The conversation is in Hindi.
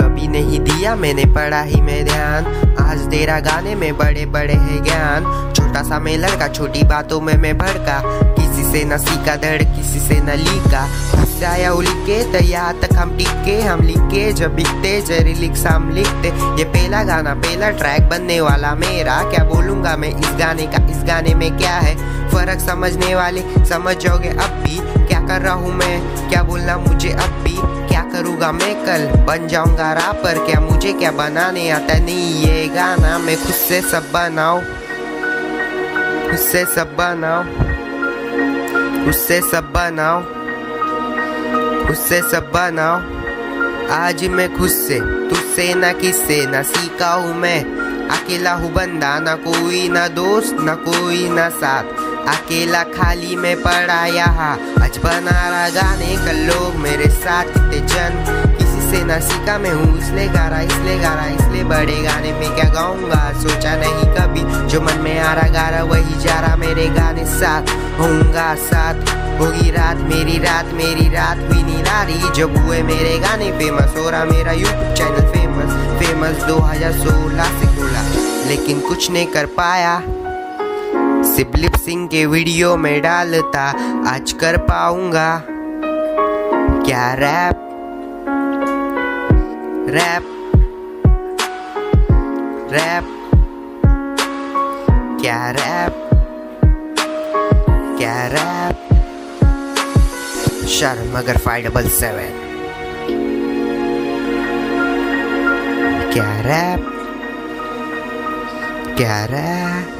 कभी नहीं दिया मैंने पढ़ाई में ध्यान। आज तेरा गाने में बड़े बड़े है ज्ञान। छोटा सा मैं लड़का, छोटी बातों में मैं भड़का। किसी से न सीखा धड़, किसी से न लीका आया उलिके तो यहाँ तक हम टिके। हम लिखे, जब बिकते, जरी लिक्स हम लिखते। ये पहला गाना, पहला ट्रैक बनने वाला मेरा। क्या बोलूँगा मैं इस गाने का, इस गाने में क्या है? फ़र्क समझने वाले समझ जाओगे अब भी। क्या कर रहा हूँ मैं? क्या बोलना मुझे अब भी? क्या करूँगा मैं कल? बन जाऊँगा रापर क्या मुझे क्या बनाने आता नहीं ये गाना? मैं खुद से सब बनाओ खुद से सब बनाओ खुद से सब बनाओ खुद से सब बनाओ आज मैं खुद से, तुझसे ना किससे ना सीखा हूँ मैं। अकेला हूँ बंदा, ना कोई ना दोस्त, ना कोई ना साथ। अकेला खाली में पड़ा यहाँ। आज बना रहा गाने कल लोग मेरे साथ कितने जन। किसी से ना सीखा मैं हूँ, इसलिए गा रहा इसलिए गा रहा इसलिए बड़े गाने में क्या गाऊँगा? सोचा नहीं कभी, जो मन में आ रहा गा रहा वही जा रहा मेरे गाने साथ। होऊँगा साथ, होगी रात, मेरी रात मेरी रात हुई निरारी जब हुए मेरे गाने फ़ेमस हो रहा मेरा यूट्यूब चैनल फ़ेमस फ़ेमस 2016 से खुला, लेकिन कुछ नहीं कर पाया। सिर्फ़ लिप सिंह के वीडियो में डालता, आज कर पाऊँगा। क्या रैप? रैप। रैप। क्या रैप? क्या रैप? शर्म अगर फाइव डबल सेवन। क्या रैप? क्या रैप?